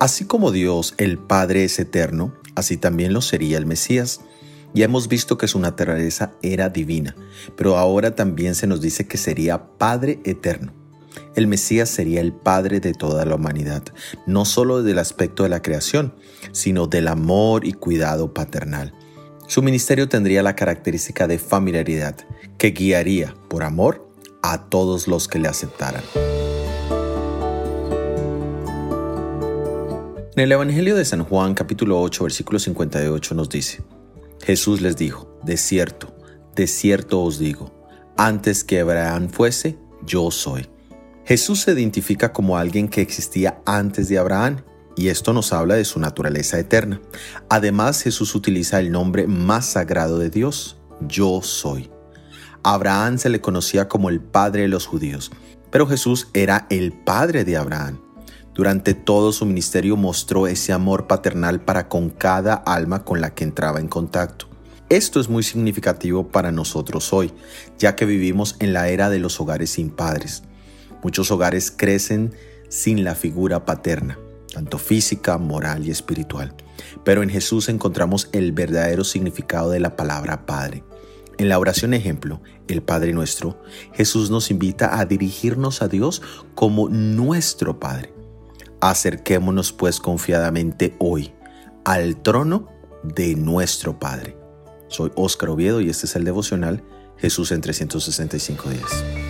Así como Dios, el Padre, es eterno, así también lo sería el Mesías. Ya hemos visto que su naturaleza era divina, pero ahora también se nos dice que sería Padre eterno. El Mesías sería el Padre de toda la humanidad, no solo del aspecto de la creación, sino del amor y cuidado paternal. Su ministerio tendría la característica de familiaridad, que guiaría, por amor, a todos los que le aceptaran. En el Evangelio de San Juan capítulo 8 versículo 58 nos dice, Jesús les dijo, de cierto, de cierto os digo, antes que Abraham fuese, yo soy. Jesús se identifica como alguien que existía antes de Abraham y esto nos habla de su naturaleza eterna. Además, Jesús utiliza el nombre más sagrado de Dios, yo soy. Abraham se le conocía como el padre de los judíos, pero Jesús era el padre de Abraham. Durante todo su ministerio mostró ese amor paternal para con cada alma con la que entraba en contacto. Esto es muy significativo para nosotros hoy, ya que vivimos en la era de los hogares sin padres. Muchos hogares crecen sin la figura paterna, tanto física, moral y espiritual. Pero en Jesús encontramos el verdadero significado de la palabra Padre. En la oración ejemplo, el Padre nuestro, Jesús nos invita a dirigirnos a Dios como nuestro Padre. Acerquémonos pues confiadamente hoy al trono de nuestro Padre. Soy Óscar Oviedo y este es el devocional Jesús en 365 días.